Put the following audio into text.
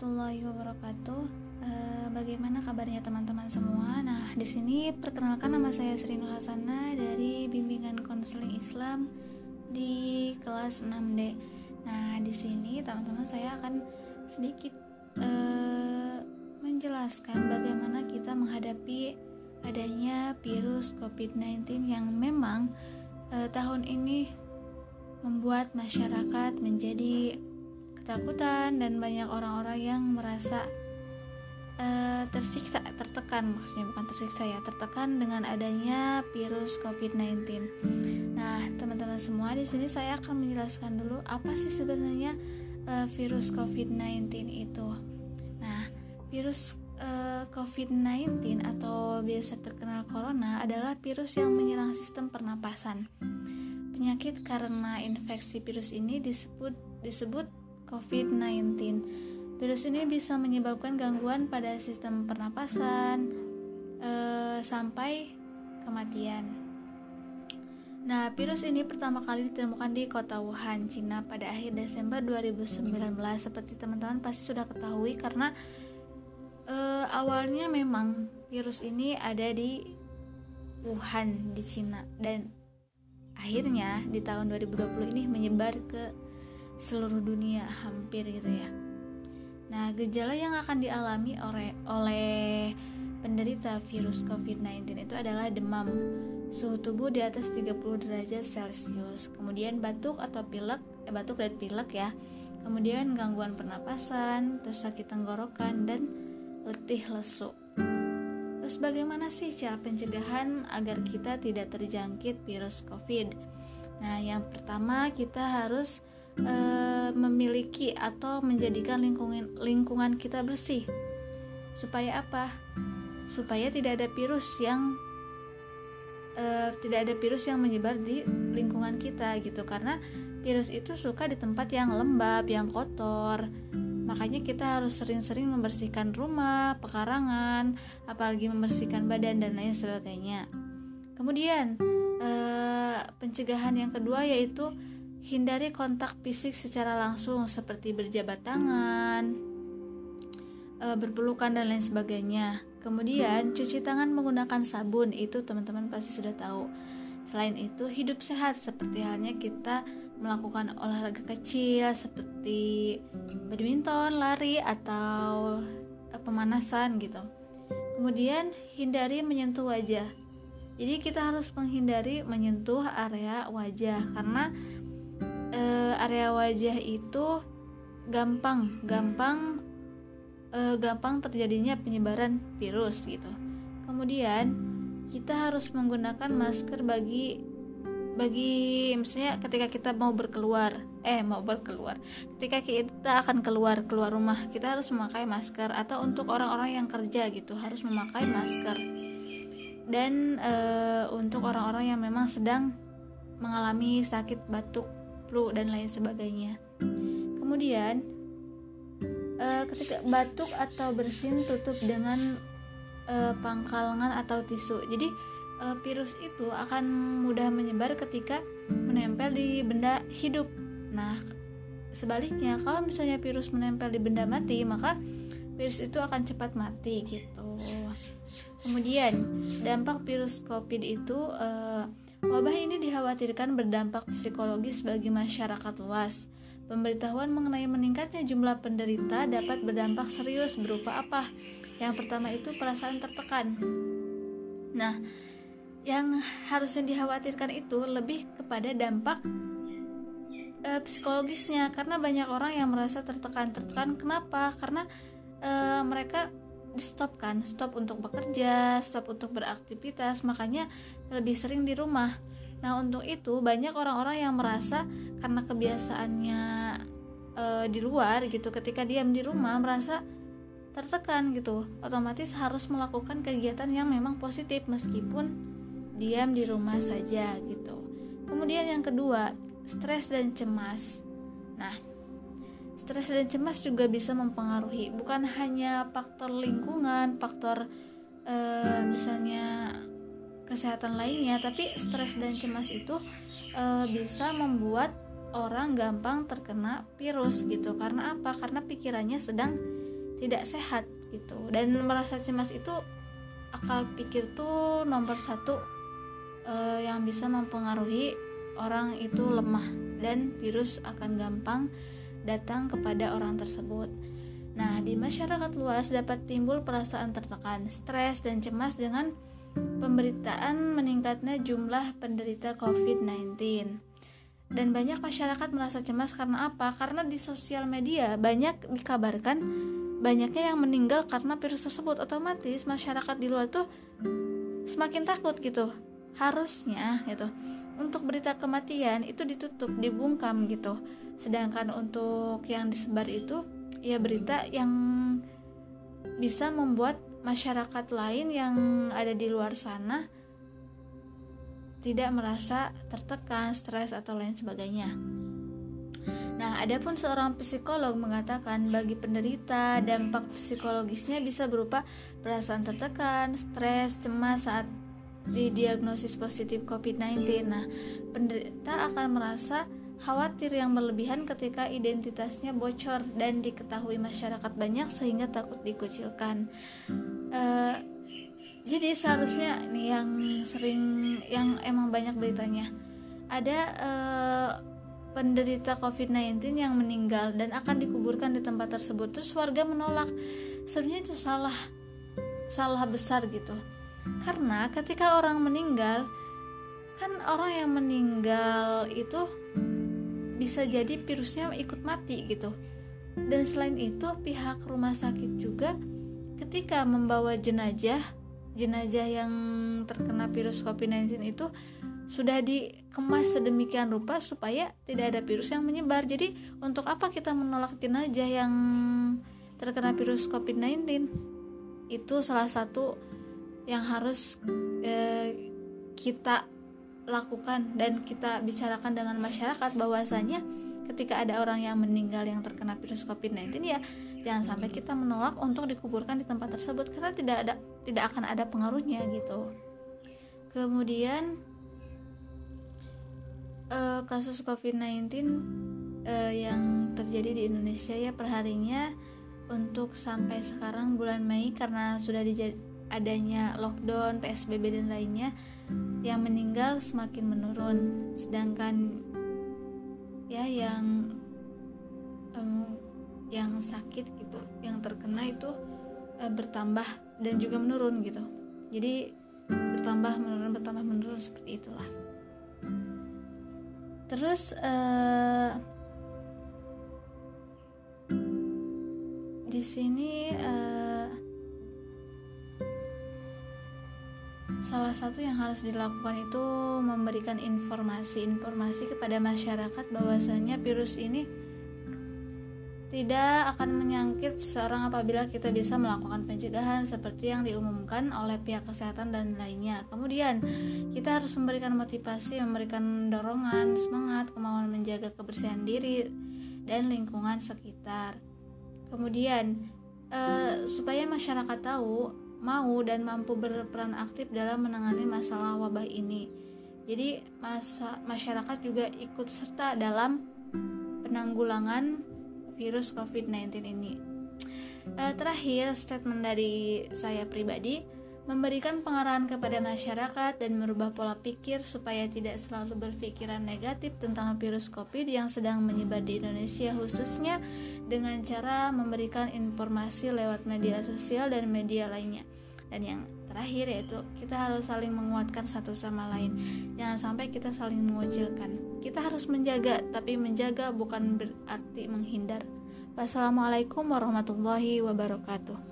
warahmatullahi wabarakatuh. E, bagaimana kabarnya teman-teman semua? Nah, di sini perkenalkan nama saya Sri Hasana dari Bimbingan Konseling Islam di kelas 6D. Nah, di sini teman-teman saya akan sedikit e, menjelaskan bagaimana kita menghadapi adanya virus COVID-19 yang memang e, tahun ini membuat masyarakat menjadi ketakutan dan banyak orang-orang yang merasa uh, tersiksa, tertekan maksudnya bukan tersiksa ya, tertekan dengan adanya virus COVID-19. Nah, teman-teman semua di sini saya akan menjelaskan dulu apa sih sebenarnya uh, virus COVID-19 itu. Nah, virus uh, COVID-19 atau biasa terkenal corona adalah virus yang menyerang sistem pernapasan. Penyakit karena infeksi virus ini disebut disebut COVID-19. Virus ini bisa menyebabkan gangguan pada sistem pernapasan eh, sampai kematian. Nah, virus ini pertama kali ditemukan di kota Wuhan, Cina pada akhir Desember 2019 seperti teman-teman pasti sudah ketahui karena eh, awalnya memang virus ini ada di Wuhan di Cina dan akhirnya di tahun 2020 ini menyebar ke seluruh dunia hampir gitu ya. Nah, gejala yang akan dialami oleh oleh penderita virus COVID-19 itu adalah demam, suhu tubuh di atas 30 derajat Celcius, kemudian batuk atau pilek, eh, batuk dan pilek ya. Kemudian gangguan pernapasan, terus sakit tenggorokan dan letih lesu. Terus bagaimana sih cara pencegahan agar kita tidak terjangkit virus COVID? Nah, yang pertama kita harus e, memiliki atau menjadikan lingkungan lingkungan kita bersih. Supaya apa? Supaya tidak ada virus yang e, tidak ada virus yang menyebar di lingkungan kita gitu karena virus itu suka di tempat yang lembab, yang kotor. Makanya kita harus sering-sering membersihkan rumah, pekarangan, apalagi membersihkan badan dan lain sebagainya. Kemudian, e, pencegahan yang kedua yaitu Hindari kontak fisik secara langsung seperti berjabat tangan, e, berpelukan dan lain sebagainya. Kemudian cuci tangan menggunakan sabun itu teman-teman pasti sudah tahu. Selain itu hidup sehat seperti halnya kita melakukan olahraga kecil seperti badminton, lari atau e, pemanasan gitu. Kemudian hindari menyentuh wajah. Jadi kita harus menghindari menyentuh area wajah karena uh, area wajah itu gampang gampang uh, gampang terjadinya penyebaran virus gitu. Kemudian kita harus menggunakan masker bagi bagi misalnya ketika kita mau berkeluar eh mau berkeluar ketika kita akan keluar keluar rumah kita harus memakai masker atau untuk orang-orang yang kerja gitu harus memakai masker dan e, untuk orang-orang yang memang sedang mengalami sakit batuk flu dan lain sebagainya. Kemudian uh, ketika batuk atau bersin tutup dengan uh, pangkal lengan atau tisu. Jadi uh, virus itu akan mudah menyebar ketika menempel di benda hidup. Nah, sebaliknya kalau misalnya virus menempel di benda mati, maka virus itu akan cepat mati gitu. Kemudian dampak virus COVID itu uh, Wabah ini dikhawatirkan berdampak psikologis bagi masyarakat luas. Pemberitahuan mengenai meningkatnya jumlah penderita dapat berdampak serius berupa apa? Yang pertama itu perasaan tertekan. Nah, yang harusnya dikhawatirkan itu lebih kepada dampak e, psikologisnya karena banyak orang yang merasa tertekan. Tertekan kenapa? Karena e, mereka di stop kan stop untuk bekerja stop untuk beraktivitas makanya lebih sering di rumah. Nah untuk itu banyak orang-orang yang merasa karena kebiasaannya e, di luar gitu ketika diam di rumah merasa tertekan gitu. Otomatis harus melakukan kegiatan yang memang positif meskipun diam di rumah saja gitu. Kemudian yang kedua stres dan cemas. Nah Stres dan cemas juga bisa mempengaruhi bukan hanya faktor lingkungan, faktor e, misalnya kesehatan lainnya, tapi stres dan cemas itu e, bisa membuat orang gampang terkena virus gitu. Karena apa? Karena pikirannya sedang tidak sehat gitu dan merasa cemas itu akal pikir tuh nomor satu uh, yang bisa mempengaruhi orang itu lemah dan virus akan gampang datang kepada orang tersebut. Nah, di masyarakat luas dapat timbul perasaan tertekan, stres, dan cemas dengan pemberitaan meningkatnya jumlah penderita COVID-19. Dan banyak masyarakat merasa cemas karena apa? Karena di sosial media banyak dikabarkan banyaknya yang meninggal karena virus tersebut. Otomatis masyarakat di luar tuh semakin takut gitu. Harusnya gitu. Untuk berita kematian itu ditutup, dibungkam gitu. Sedangkan untuk yang disebar itu ya berita yang bisa membuat masyarakat lain yang ada di luar sana tidak merasa tertekan, stres atau lain sebagainya. Nah, adapun seorang psikolog mengatakan bagi penderita dampak psikologisnya bisa berupa perasaan tertekan, stres, cemas saat didiagnosis positif COVID-19. Nah, penderita akan merasa khawatir yang berlebihan ketika identitasnya bocor dan diketahui masyarakat banyak sehingga takut dikucilkan. Uh, jadi seharusnya nih yang sering yang emang banyak beritanya ada uh, penderita COVID-19 yang meninggal dan akan dikuburkan di tempat tersebut terus warga menolak sebenarnya itu salah salah besar gitu karena ketika orang meninggal kan orang yang meninggal itu bisa jadi virusnya ikut mati gitu. Dan selain itu pihak rumah sakit juga ketika membawa jenazah jenazah yang terkena virus COVID-19 itu sudah dikemas sedemikian rupa supaya tidak ada virus yang menyebar. Jadi untuk apa kita menolak jenazah yang terkena virus COVID-19? Itu salah satu yang harus eh, kita lakukan dan kita bicarakan dengan masyarakat bahwasanya ketika ada orang yang meninggal yang terkena virus COVID-19 ya jangan sampai kita menolak untuk dikuburkan di tempat tersebut karena tidak ada tidak akan ada pengaruhnya gitu. Kemudian uh, kasus COVID-19 uh, yang terjadi di Indonesia ya perharinya untuk sampai sekarang bulan Mei karena sudah adanya lockdown, PSBB dan lainnya yang meninggal semakin menurun. Sedangkan ya yang um, yang sakit gitu yang terkena itu uh, bertambah dan juga menurun gitu. Jadi bertambah menurun bertambah menurun seperti itulah. Terus uh, di sini uh, salah satu yang harus dilakukan itu memberikan informasi-informasi kepada masyarakat bahwasanya virus ini tidak akan menyangkit seseorang apabila kita bisa melakukan pencegahan seperti yang diumumkan oleh pihak kesehatan dan lainnya. Kemudian, kita harus memberikan motivasi, memberikan dorongan, semangat, kemauan menjaga kebersihan diri dan lingkungan sekitar. Kemudian, eh, supaya masyarakat tahu mau dan mampu berperan aktif dalam menangani masalah wabah ini. Jadi masa masyarakat juga ikut serta dalam penanggulangan virus COVID-19 ini. Eh, terakhir, statement dari saya pribadi memberikan pengarahan kepada masyarakat dan merubah pola pikir supaya tidak selalu berpikiran negatif tentang virus COVID yang sedang menyebar di Indonesia khususnya dengan cara memberikan informasi lewat media sosial dan media lainnya. Dan yang terakhir yaitu kita harus saling menguatkan satu sama lain. Jangan sampai kita saling mengucilkan. Kita harus menjaga, tapi menjaga bukan berarti menghindar. Wassalamualaikum warahmatullahi wabarakatuh.